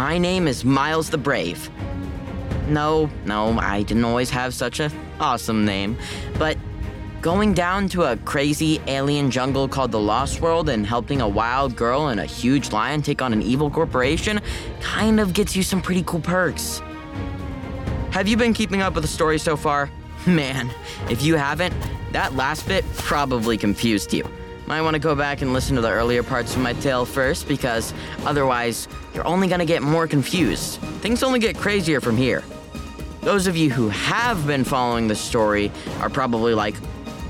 My name is Miles the Brave. No, no, I didn't always have such a awesome name, but going down to a crazy alien jungle called the Lost World and helping a wild girl and a huge lion take on an evil corporation kind of gets you some pretty cool perks. Have you been keeping up with the story so far? Man, if you haven't, that last bit probably confused you. Might want to go back and listen to the earlier parts of my tale first because otherwise, you're only going to get more confused. Things only get crazier from here. Those of you who have been following the story are probably like,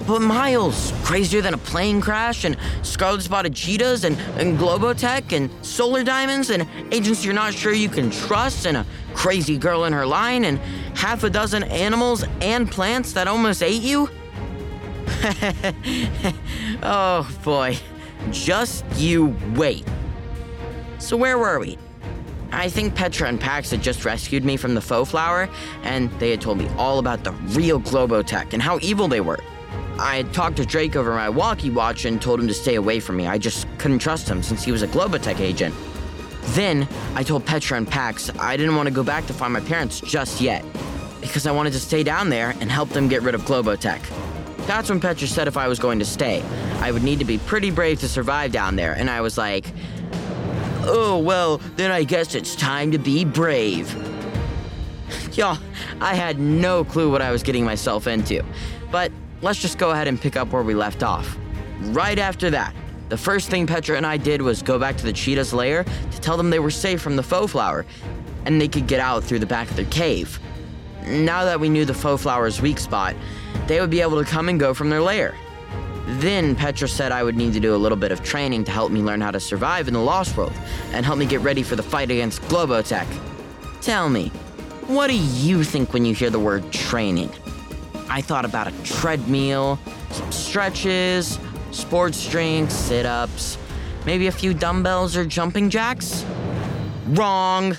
but Miles, crazier than a plane crash, and scarlet spotted cheetahs, and, and Globotech, and solar diamonds, and agents you're not sure you can trust, and a crazy girl in her line, and half a dozen animals and plants that almost ate you? oh boy, just you wait. So, where were we? I think Petra and Pax had just rescued me from the faux flower, and they had told me all about the real Globotech and how evil they were. I had talked to Drake over my walkie watch and told him to stay away from me. I just couldn't trust him since he was a Globotech agent. Then I told Petra and Pax I didn't want to go back to find my parents just yet, because I wanted to stay down there and help them get rid of Globotech. That's when Petra said if I was going to stay, I would need to be pretty brave to survive down there, and I was like, oh, well, then I guess it's time to be brave. Y'all, I had no clue what I was getting myself into. But let's just go ahead and pick up where we left off. Right after that, the first thing Petra and I did was go back to the cheetah's lair to tell them they were safe from the faux flower and they could get out through the back of their cave. Now that we knew the faux flower's weak spot, they would be able to come and go from their lair. Then Petra said I would need to do a little bit of training to help me learn how to survive in the Lost World and help me get ready for the fight against Globotech. Tell me, what do you think when you hear the word training? I thought about a treadmill, some stretches, sports drinks, sit ups, maybe a few dumbbells or jumping jacks? Wrong!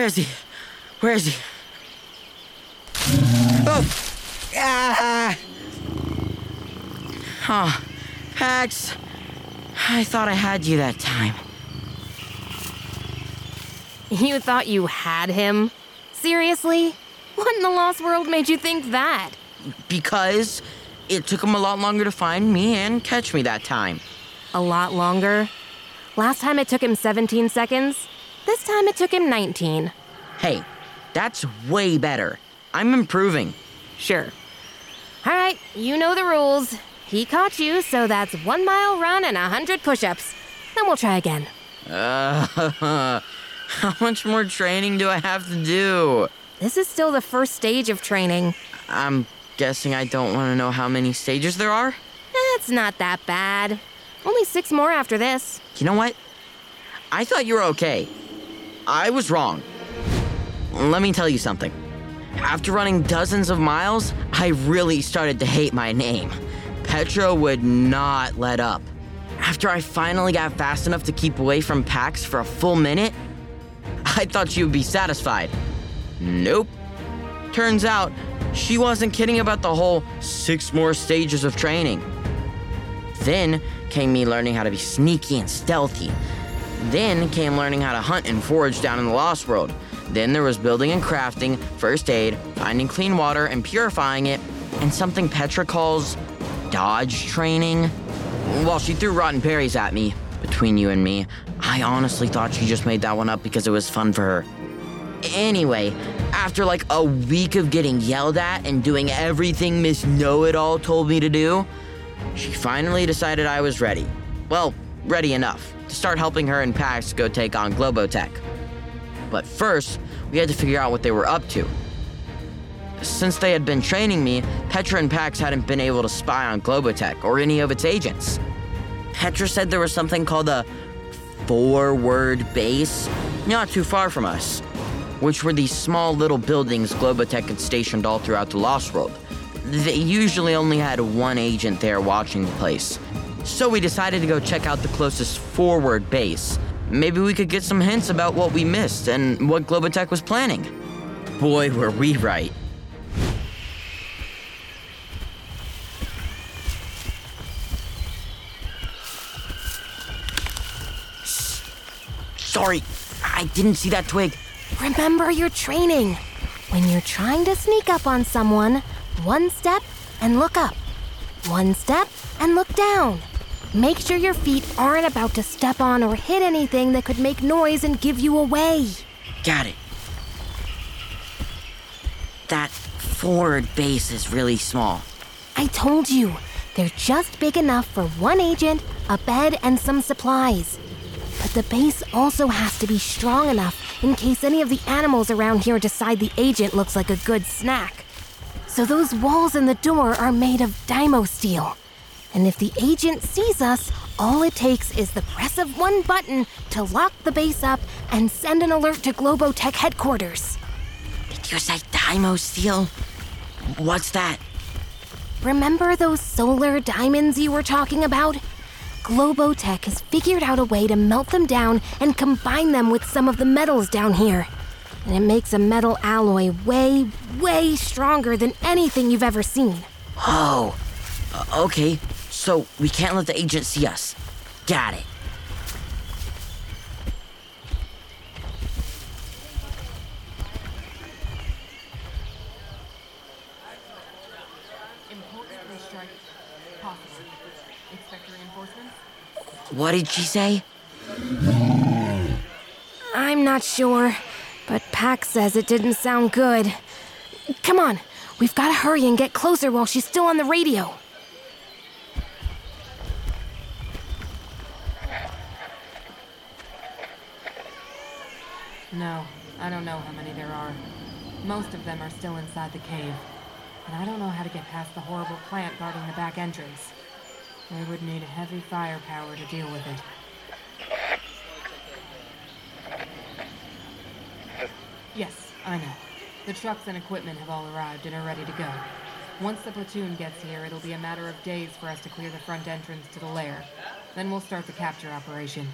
Where is he? Where is he? Oh! Ah! Oh, Pax. I thought I had you that time. You thought you had him? Seriously? What in the Lost World made you think that? Because it took him a lot longer to find me and catch me that time. A lot longer? Last time it took him 17 seconds. This time it took him 19. Hey, that's way better. I'm improving. Sure. All right, you know the rules. He caught you, so that's one mile run and a hundred push ups. Then we'll try again. Uh, how much more training do I have to do? This is still the first stage of training. I'm guessing I don't want to know how many stages there are? It's not that bad. Only six more after this. You know what? I thought you were okay. I was wrong. Let me tell you something. After running dozens of miles, I really started to hate my name. Petra would not let up. After I finally got fast enough to keep away from Pax for a full minute, I thought she would be satisfied. Nope. Turns out, she wasn't kidding about the whole six more stages of training. Then came me learning how to be sneaky and stealthy. Then came learning how to hunt and forage down in the Lost World. Then there was building and crafting, first aid, finding clean water and purifying it, and something Petra calls dodge training. While she threw rotten berries at me, between you and me, I honestly thought she just made that one up because it was fun for her. Anyway, after like a week of getting yelled at and doing everything Miss Know It All told me to do, she finally decided I was ready. Well, ready enough to start helping her and Pax go take on Globotech. But first, we had to figure out what they were up to. Since they had been training me, Petra and Pax hadn't been able to spy on Globotech or any of its agents. Petra said there was something called a forward base, not too far from us, which were these small little buildings Globotech had stationed all throughout the Lost World. they usually only had one agent there watching the place. So we decided to go check out the closest forward base. Maybe we could get some hints about what we missed and what Globotech was planning. Boy, were we right. Sorry, I didn't see that twig. Remember your training. When you're trying to sneak up on someone, one step and look up. One step and look down. Make sure your feet aren't about to step on or hit anything that could make noise and give you away. Got it. That forward base is really small. I told you, they're just big enough for one agent, a bed, and some supplies. But the base also has to be strong enough in case any of the animals around here decide the agent looks like a good snack. So those walls and the door are made of Dymo steel. And if the agent sees us, all it takes is the press of one button to lock the base up and send an alert to Globotech headquarters. Did you say Dymo Steel? What's that? Remember those solar diamonds you were talking about? Globotech has figured out a way to melt them down and combine them with some of the metals down here. And it makes a metal alloy way, way stronger than anything you've ever seen. Oh, uh, okay. So we can't let the agent see us. Got it. What did she say? I'm not sure, but Pax says it didn't sound good. Come on, we've got to hurry and get closer while she's still on the radio. No, I don't know how many there are. Most of them are still inside the cave. And I don't know how to get past the horrible plant guarding the back entrance. We would need heavy firepower to deal with it. Yes, I know. The trucks and equipment have all arrived and are ready to go. Once the platoon gets here, it'll be a matter of days for us to clear the front entrance to the lair. Then we'll start the capture operation.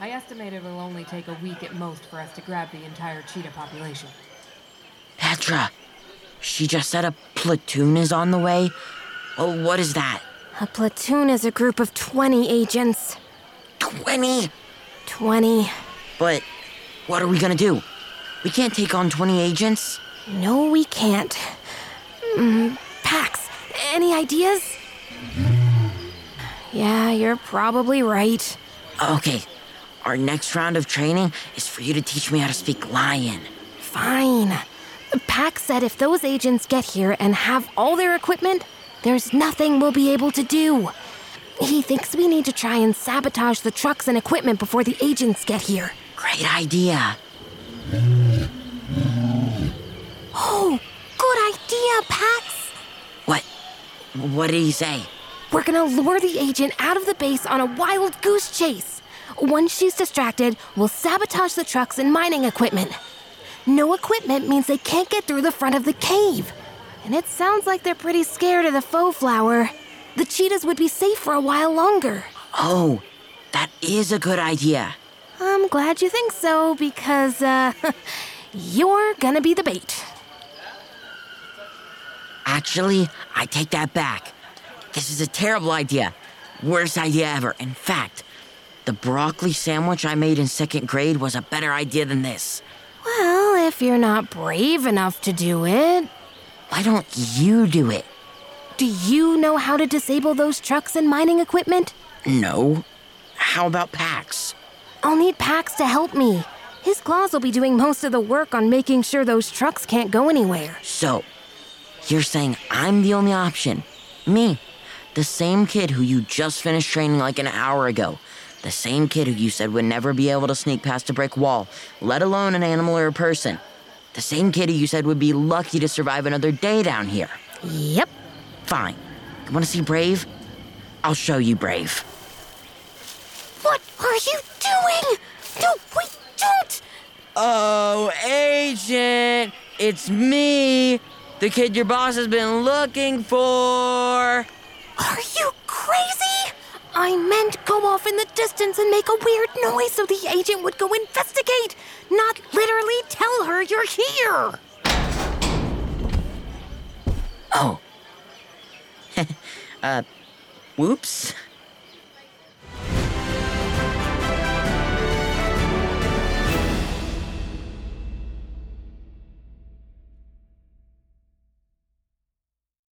I estimate it will only take a week at most for us to grab the entire cheetah population. Petra, she just said a platoon is on the way? Oh, what is that? A platoon is a group of 20 agents. 20? 20. But what are we gonna do? We can't take on 20 agents. No, we can't. Mm, Pax, any ideas? Yeah, you're probably right. Okay, our next round of training is for you to teach me how to speak lion. Fine. Pax said if those agents get here and have all their equipment, there's nothing we'll be able to do. He thinks we need to try and sabotage the trucks and equipment before the agents get here. Great idea. Oh, idea, Pax. What? What did he say? We're gonna lure the agent out of the base on a wild goose chase. Once she's distracted, we'll sabotage the trucks and mining equipment. No equipment means they can't get through the front of the cave. And it sounds like they're pretty scared of the faux flower. The cheetahs would be safe for a while longer. Oh, that is a good idea. I'm glad you think so because, uh, you're gonna be the bait. Actually, I take that back. This is a terrible idea. Worst idea ever. In fact, the broccoli sandwich I made in second grade was a better idea than this. Well, if you're not brave enough to do it, Why don't you do it? do you know how to disable those trucks and mining equipment? No. How about Pax? I'll need Pax to help me. His claws will be doing most of the work on making sure those trucks can't go anywhere. So, you're saying I'm the only option? Me, the same kid who you just finished training like an hour ago. The same kid who you said would never be able to sneak past a brick wall, let alone an animal or a person. The same kid who you said would be lucky to survive another day down here. Yep. Fine. You want to see Brave? I'll show you Brave. What are you doing? No, wait, don't! Oh, Agent! It's me! The kid your boss has been looking for. Are you crazy? I meant go off in the distance and make a weird noise so the agent would go investigate, not literally tell her you're here. Oh. uh, whoops.